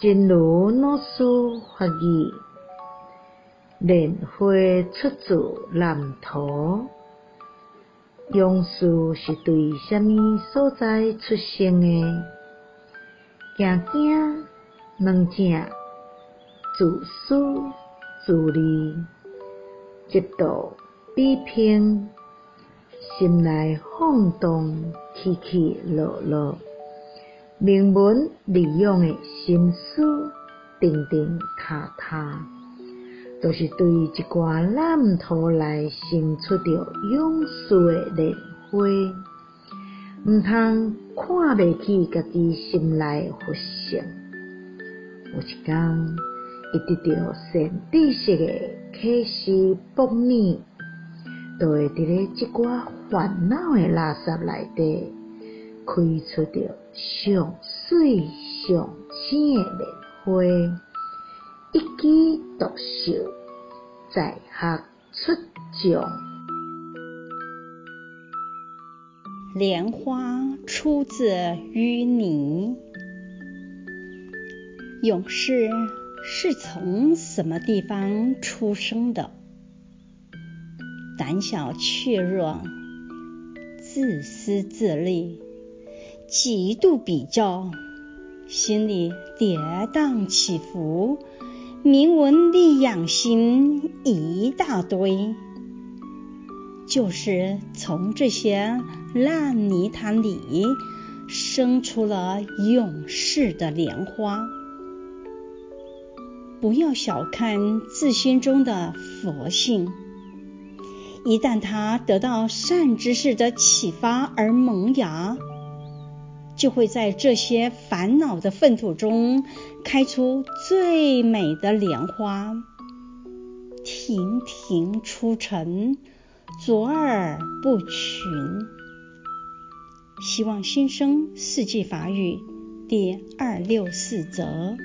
真如老师法语，莲花出自南投，杨树是对虾米所在出生的？行行两正，自私自利，嫉妒比拼，心内放荡，起起落落。名闻利用的心思，定定塌塌，都是对一寡南投来生出着勇士的莲花，毋通看袂起家己心内佛性。有一天，伊得到善知识的启示般若，就会伫咧即寡烦恼的垃圾内底，开出着上水上浅的莲花，一枝独秀，在下出众。莲花出自淤泥，勇士是从什么地方出生的？胆小怯弱，自私自利。极度比较，心里跌宕起伏，名闻利养心一大堆，就是从这些烂泥潭里生出了勇士的莲花。不要小看自心中的佛性，一旦他得到善知识的启发而萌芽。就会在这些烦恼的粪土中开出最美的莲花，亭亭出尘，卓尔不群。希望新生四季法语第二六四则。